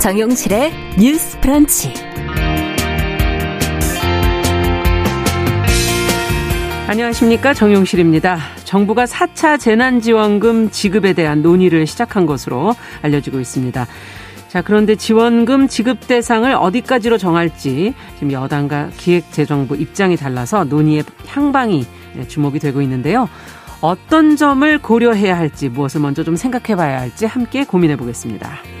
정용실의 뉴스 프런치. 안녕하십니까. 정용실입니다. 정부가 4차 재난지원금 지급에 대한 논의를 시작한 것으로 알려지고 있습니다. 자, 그런데 지원금 지급 대상을 어디까지로 정할지 지금 여당과 기획재정부 입장이 달라서 논의의 향방이 주목이 되고 있는데요. 어떤 점을 고려해야 할지 무엇을 먼저 좀 생각해 봐야 할지 함께 고민해 보겠습니다.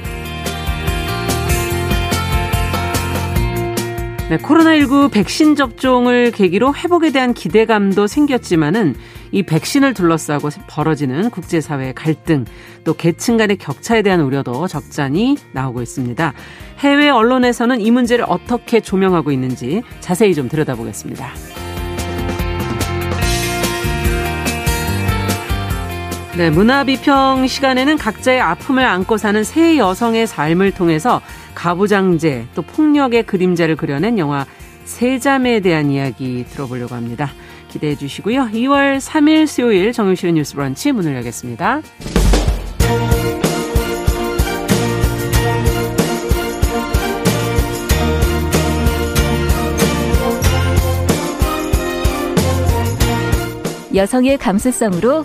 네, 코로나19 백신 접종을 계기로 회복에 대한 기대감도 생겼지만은 이 백신을 둘러싸고 벌어지는 국제사회의 갈등, 또 계층 간의 격차에 대한 우려도 적잖이 나오고 있습니다. 해외 언론에서는 이 문제를 어떻게 조명하고 있는지 자세히 좀 들여다보겠습니다. 네, 문화 비평 시간에는 각자의 아픔을 안고 사는 세 여성의 삶을 통해서 가부장제 또 폭력의 그림자를 그려낸 영화 세자매에 대한 이야기 들어보려고 합니다. 기대해 주시고요. 2월 3일 수요일 정용실의 뉴스 브런치 문을 열겠습니다. 여성의 감수성으로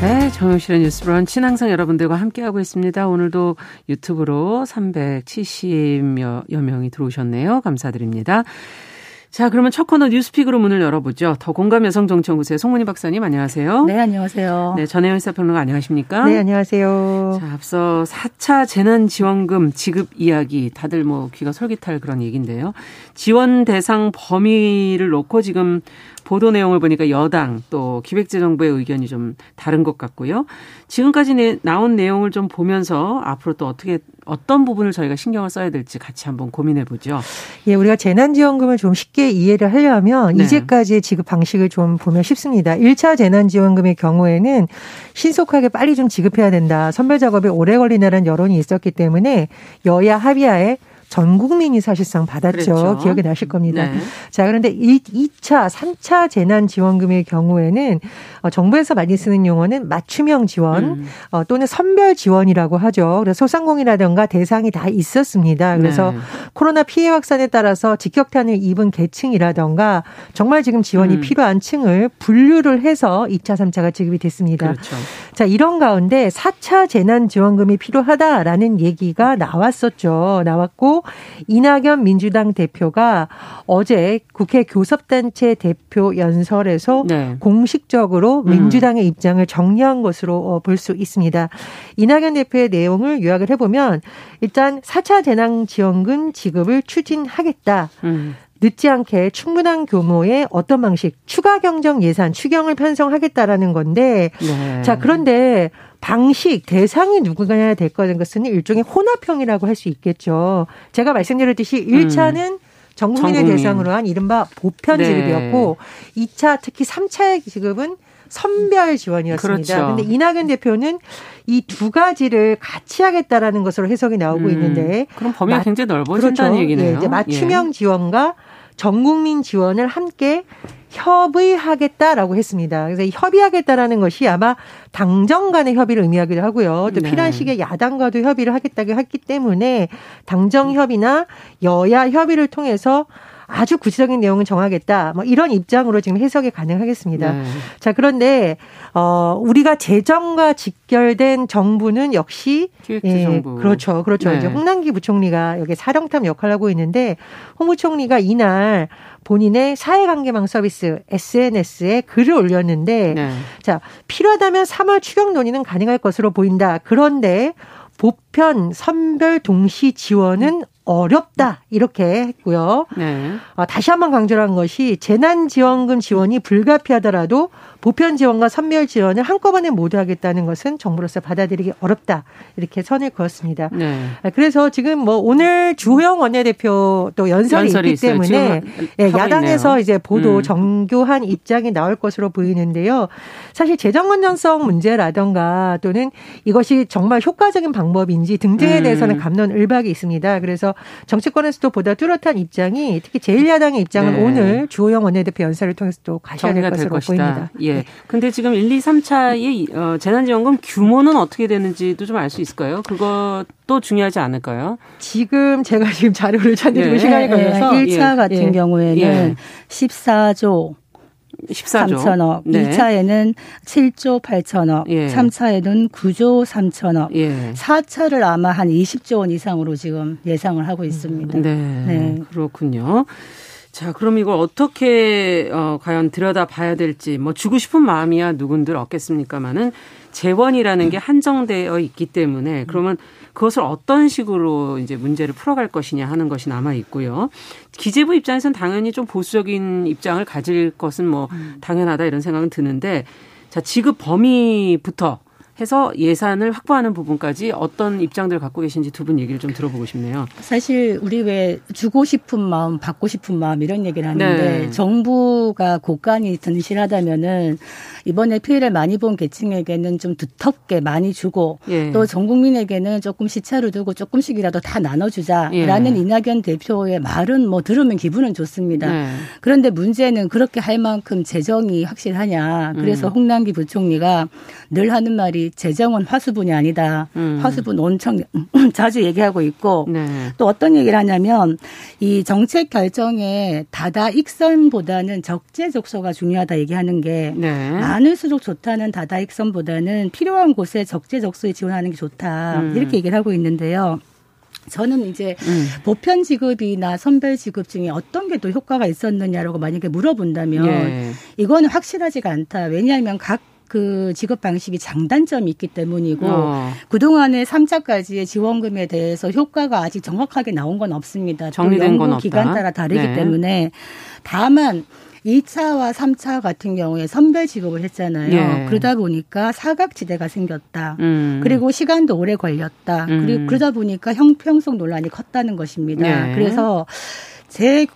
네, 정영실의 뉴스 브런치 항상 여러분들과 함께하고 있습니다. 오늘도 유튜브로 370여 명이 들어오셨네요. 감사드립니다. 자, 그러면 첫 코너 뉴스픽으로 문을 열어보죠. 더 공감 여성 정치연구소의 송문희 박사님 안녕하세요. 네, 안녕하세요. 네, 전혜연 시사평론가 안녕하십니까? 네, 안녕하세요. 자, 앞서 4차 재난지원금 지급 이야기 다들 뭐 귀가 솔깃할 그런 얘기인데요. 지원 대상 범위를 놓고 지금 보도 내용을 보니까 여당 또 기획재정부의 의견이 좀 다른 것 같고요. 지금까지 나온 내용을 좀 보면서 앞으로 또 어떻게 어떤 부분을 저희가 신경을 써야 될지 같이 한번 고민해 보죠. 예, 우리가 재난지원금을 좀 쉽게 이해를 하려면 네. 이제까지의 지급 방식을 좀 보면 쉽습니다. 1차 재난지원금의 경우에는 신속하게 빨리 좀 지급해야 된다. 선별 작업이 오래 걸리다는 여론이 있었기 때문에 여야 합의하에 전 국민이 사실상 받았죠. 그렇죠. 기억이 나실 겁니다. 네. 자, 그런데 2, 2차, 3차 재난지원금의 경우에는 어, 정부에서 많이 쓰는 용어는 맞춤형 지원 음. 어, 또는 선별 지원이라고 하죠. 그래서 소상공인이라든가 대상이 다 있었습니다. 그래서 네. 코로나 피해 확산에 따라서 직격탄을 입은 계층이라든가 정말 지금 지원이 음. 필요한 층을 분류를 해서 2차, 3차가 지급이 됐습니다. 그렇죠. 자, 이런 가운데 4차 재난지원금이 필요하다라는 얘기가 나왔었죠. 나왔고 이낙연 민주당 대표가 어제 국회 교섭단체 대표 연설에서 네. 공식적으로 음. 민주당의 음. 입장을 정리한 것으로 어, 볼수 있습니다. 이낙연 대표의 내용을 요약을 해보면 일단 4차 재난지원금 지급을 추진하겠다. 음. 늦지 않게 충분한 규모의 어떤 방식 추가 경정 예산 추경을 편성하겠다라는 건데 네. 자 그런데 방식 대상이 누구가 될 거는 것은 일종의 혼합형이라고 할 수 있겠죠. 제가 말씀드렸듯이 1차는 음. 전 국민을 전국민. 대상으로 한 이른바 보편 네. 지급이었고 네. 2차 특히 3차의 지급은 선별 지원이었습니다. 그런데 그렇죠. 이낙연 대표는 이 두 가지를 같이 하겠다라는 것으로 해석이 나오고 음. 있는데 그럼 범위가 굉장히 넓어진다는 그렇죠. 얘기네요. 예, 이제 맞춤형 예. 지원과 전 국민 지원을 함께 협의하겠다라고 했습니다. 그래서 협의하겠다라는 것이 아마 당정 간의 협의를 의미하기도 하고요. 또 네. 필요한 시기에 야당과도 협의를 하겠다고 했기 때문에 당정 협의나 여야 협의를 통해서 아주 구체적인 내용을 정하겠다. 뭐 이런 입장으로 지금 해석이 가능하겠습니다. 네. 자, 그런데 어 우리가 재정과 직결된 정부는 역시 예, 그렇죠. 그렇죠. 네. 이제 홍남기 부총리가 여기 사령탑 역할을 하고 있는데 홍 부총리가 이날 본인의 사회관계망 서비스 SNS에 글을 올렸는데 네. 자 필요하다면 3월 추경 논의는 가능할 것으로 보인다. 그런데 보편 선별 동시 지원은 어렵다 이렇게 했고요. 네. 어, 다시 한번 강조한 것이 재난지원금 지원이 불가피하더라도 보편 지원과 선멸 지원을 한꺼번에 모두 하겠다는 것은 정부로서 받아들이기 어렵다 이렇게 선을 그었습니다. 네. 아, 그래서 지금 뭐 오늘 주호영 원내대표 또 연설이, 연설이 있기 있어요. 때문에 예, 야당에서 있네요. 이제 보도 음. 정교한 입장이 나올 것으로 보이는데요. 사실 재정 건전성 문제라던가 또는 이것이 정말 효과적인 방법인지 등등에 음. 대해서는 감론을박이 있습니다. 그래서 정치권에서도 보다 뚜렷한 입장이 특히 제1야당의 입장은 네. 오늘 주호영 원내대표 연설을 통해서 또 가셔야 될 것으로 보입니다. 예. 네. 근데 지금 1, 2, 3차의 어, 재난지원금 규모는 어떻게 되는지도 좀 알 수 있을까요? 그것도 중요하지 않을까요? 지금 제가 지금 자료를 찾는 예. 시간이 걸려서 1차 예. 같은 예. 경우에는 예. 14조 14조. 3천억. 네. 2차에는 7조 8천억. 예. 3차에는 9조 3천억. 예. 4차를 아마 한 20조 원 이상으로 지금 예상을 하고 있습니다. 네. 네. 그렇군요. 자, 그럼 이걸 어떻게 어 과연 들여다 봐야 될지 뭐 주고 싶은 마음이야 누군들 없겠습니까마는 재원이라는 게 한정되어 있기 때문에 그러면 그것을 어떤 식으로 이제 문제를 풀어갈 것이냐 하는 것이 남아 있고요. 기재부 입장에서는 당연히 좀 보수적인 입장을 가질 것은 뭐 당연하다 이런 생각은 드는데 자, 지급 범위부터 해서 예산을 확보하는 부분까지 어떤 입장들을 갖고 계신지 두 분 얘기를 좀 들어보고 싶네요. 사실 우리 왜 주고 싶은 마음, 받고 싶은 마음 이런 얘기를 하는데 네. 정부가 고간이 든실하다면은 이번에 피해를 많이 본 계층에게는 좀 두텁게 많이 주고 예. 또전 국민에게는 조금 시차를 두고 조금씩이라도 다 나눠주자라는 예. 이낙연 대표의 말은 뭐 들으면 기분은 좋습니다. 네. 그런데 문제는 그렇게 할 만큼 재정이 확실하냐. 그래서 음. 홍남기 부총리가 늘 하는 말이 재정은 화수분이 아니다. 음. 화수분 엄청 자주 얘기하고 있고 네. 또 어떤 얘기를 하냐면 이 정책 결정에 다다 익선보다는 적재적소가 중요하다 얘기하는 게 네. 많을수록 좋다는 다다 익선보다는 필요한 곳에 적재적소에 지원하는 게 좋다. 음. 이렇게 얘기를 하고 있는데요. 저는 이제 음. 보편 지급이나 선별 지급 중에 어떤 게 더 효과가 있었느냐라고 만약에 물어본다면 예. 이거는 확실하지가 않다. 왜냐하면 각 그 지급 방식이 장단점이 있기 때문이고 어. 그동안의 3차까지의 지원금에 대해서 효과가 아직 정확하게 나온 건 없습니다. 정리된 건 없다. 기간 따라 다르기 네. 때문에 다만 2차와 3차 같은 경우에 선별 지급을 했잖아요. 예. 그러다 보니까 사각지대가 생겼다. 음. 그리고 시간도 오래 걸렸다. 음. 그리고 그러다 보니까 형평성 논란이 컸다는 것입니다. 예. 그래서 제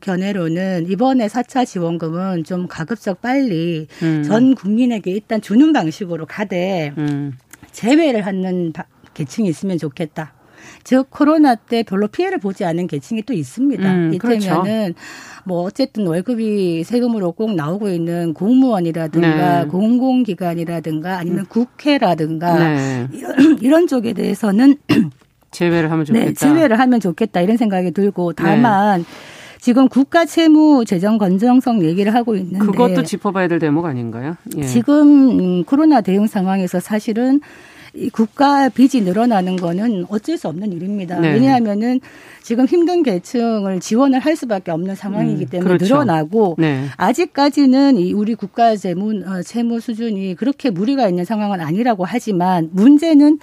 견해로는 이번에 4차 지원금은 좀 가급적 빨리 음. 전 국민에게 일단 주는 방식으로 가되 음. 제외를 하는 계층이 있으면 좋겠다. 즉 코로나 때 별로 피해를 보지 않은 계층이 또 있습니다. 음, 이때면은 그렇죠. 뭐 어쨌든 월급이 세금으로 꼭 나오고 있는 공무원이라든가 네. 공공기관이라든가 아니면 음. 국회라든가 네. 이런, 이런 쪽에 대해서는 제외를 하면 좋겠다. 네, 제외를 하면 좋겠다 이런 생각이 들고 다만 네. 지금 국가 채무 재정 건전성 얘기를 하고 있는데 그것도 짚어봐야 될 대목 아닌가요? 예. 지금 코로나 대응 상황에서 사실은 이 국가 빚이 늘어나는 거는 어쩔 수 없는 일입니다. 네. 왜냐하면은 지금 힘든 계층을 지원을 할 수밖에 없는 상황이기 음, 때문에 음, 그렇죠. 늘어나고 네. 아직까지는 이 우리 국가 재무 어, 채무 수준이 그렇게 무리가 있는 상황은 아니라고 하지만 문제는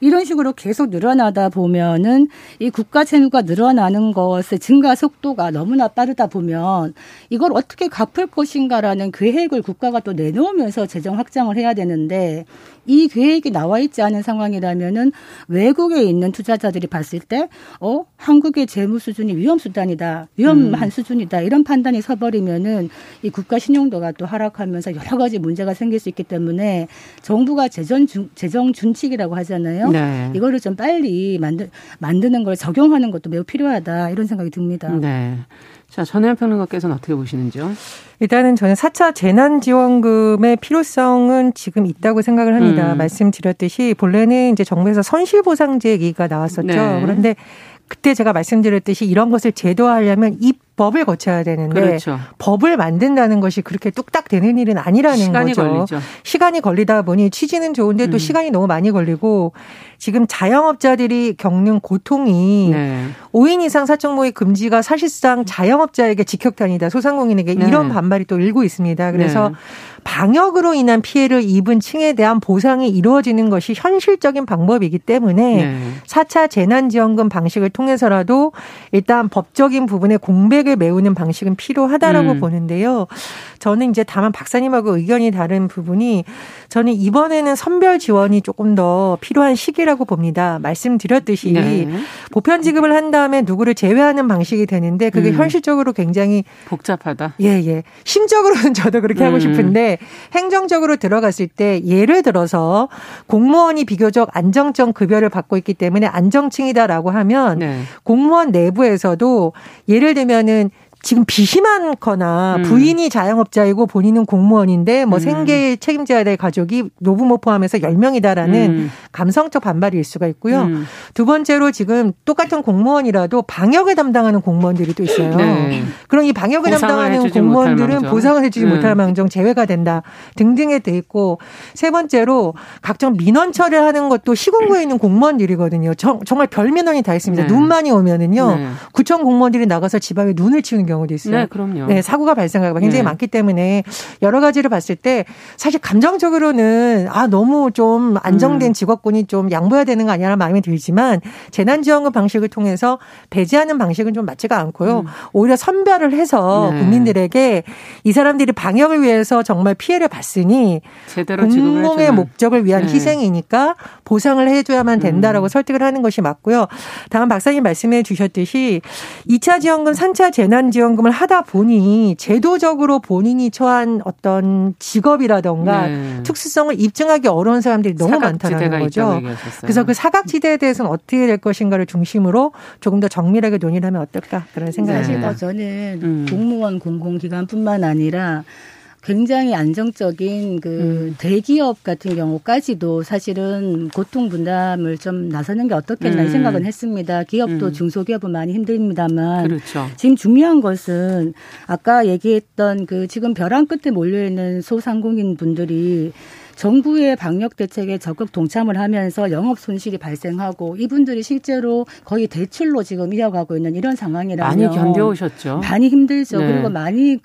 이런 식으로 계속 늘어나다 보면은 이 국가 채무가 늘어나는 것의 증가 속도가 너무나 빠르다 보면 이걸 어떻게 갚을 것인가라는 계획을 국가가 또 내놓으면서 재정 확장을 해야 되는데 이 계획이 나와 있지 않은 상황이라면은 외국에 있는 투자자들이 봤을 때, 어, 한국의 재무 수준이 위험 수단이다, 위험한 음. 수준이다 이런 판단이 서버리면은 이 국가 신용도가 또 하락하면서 여러 가지 문제가 생길 수 있기 때문에 정부가 재정 준, 재정 준칙이라고 하잖아요. 네. 이거를 좀 빨리 만드 만드는 걸 적용하는 것도 매우 필요하다 이런 생각이 듭니다. 네. 자, 전혜연 평론가께서는 어떻게 보시는지요? 일단은 저는 4차 재난지원금의 필요성은 지금 있다고 생각을 합니다. 음. 말씀드렸듯이 본래는 이제 정부에서 선실보상제 얘기가 나왔었죠. 네. 그런데 그때 제가 말씀드렸듯이 이런 것을 제도화하려면 입 법을 거쳐야 되는데 그렇죠. 법을 만든다는 것이 그렇게 뚝딱 되는 일은 아니라는 시간이 거죠. 걸리죠. 시간이 걸리다 보니 취지는 좋은데 또 음. 시간이 너무 많이 걸리고 지금 자영업자들이 겪는 고통이 네. 5인 이상 사적 모임 금지가 사실상 자영업자에게 직격탄이다. 소상공인에게 네. 이런 반발이 또 일고 있습니다. 그래서 네. 방역으로 인한 피해를 입은 층에 대한 보상이 이루어지는 것이 현실적인 방법이기 때문에 네. 4차 재난지원금 방식을 통해서라도 일단 법적인 부분에 공백을 메우는 방식은 필요하다라고 음. 보는데요. 저는 이제 다만 박사님하고 의견이 다른 부분이 저는 이번에는 선별 지원이 조금 더 필요한 시기라고 봅니다. 말씀드렸듯이 네. 보편 지급을 한 다음에 누구를 제외하는 방식이 되는데 그게 음. 현실적으로 굉장히 복잡하다. 예, 예. 심적으로는 저도 그렇게 음. 하고 싶은데 행정적으로 들어갔을 때 예를 들어서 공무원이 비교적 안정적 급여를 받고 있기 때문에 안정층이다라고 하면 네. 공무원 내부에서도 예를 들면 은 지금 많거나 음. 부인이 자영업자이고 본인은 공무원인데 뭐 음. 생계 책임져야 될 가족이 노부모 포함해서 10명이다라는 음. 감성적 반발일 수가 있고요. 음. 두 번째로 지금 똑같은 공무원이라도 방역을 담당하는 공무원들이 또 있어요. 네. 그럼 이 방역을 담당하는 공무원들은 보상을 해주지 음. 못할 망정 제외가 된다 등등에 돼 있고 세 번째로 각종 민원 처리를 하는 것도 시군구에 있는 공무원들이거든요. 정, 말 별 민원이 다 있습니다. 네. 눈 많이 오면은요. 네. 구청 공무원들이 나가서 집 앞에 눈을 치우는 경우도 있어요. 네, 그럼요. 네, 사고가 발생하고 굉장히 네. 많기 때문에 여러 가지를 봤을 때 사실 감정적으로는 아 너무 좀 안정된 음. 직업군이 좀 양보해야 되는 거 아니냐는 마음이 들지만 재난지원금 방식을 통해서 배제하는 방식은 좀 맞지가 않고요. 음. 오히려 선별을 해서 네. 국민들에게 이 사람들이 방역을 위해서 정말 피해를 봤으니 공공의 목적을 위한 네. 희생이니까 보상을 해줘야만 된다라고 음. 설득을 하는 것이 맞고요. 다음 박사님 말씀해 주셨듯이 2차 지원금, 3차 재난지원금 지원금을 하다 보니 제도적으로 본인이 처한 어떤 직업이라던가 네. 특수성을 입증하기 어려운 사람들이 너무 많다는 거죠. 그래서 그 사각지대에 대해서는 어떻게 될 것인가를 중심으로 조금 더 정밀하게 논의를 하면 어떨까 그런 생각이 듭니다. 네. 저는 음. 공무원 공공기관뿐만 아니라 굉장히 안정적인 그 음. 대기업 같은 경우까지도 사실은 고통 분담을 좀 나서는 게 어떻겠나 음. 이 생각은 했습니다. 기업도 음. 중소기업은 많이 힘듭니다만 그렇죠. 지금 중요한 것은 아까 얘기했던 그 지금 벼랑 끝에 몰려 있는 소상공인 분들이 정부의 방역 대책에 적극 동참을 하면서 영업 손실이 발생하고 이분들이 실제로 거의 대출로 지금 이어가고 있는 이런 상황이라면 많이 견뎌오셨죠. 많이 힘들죠. 네. 그리고 많이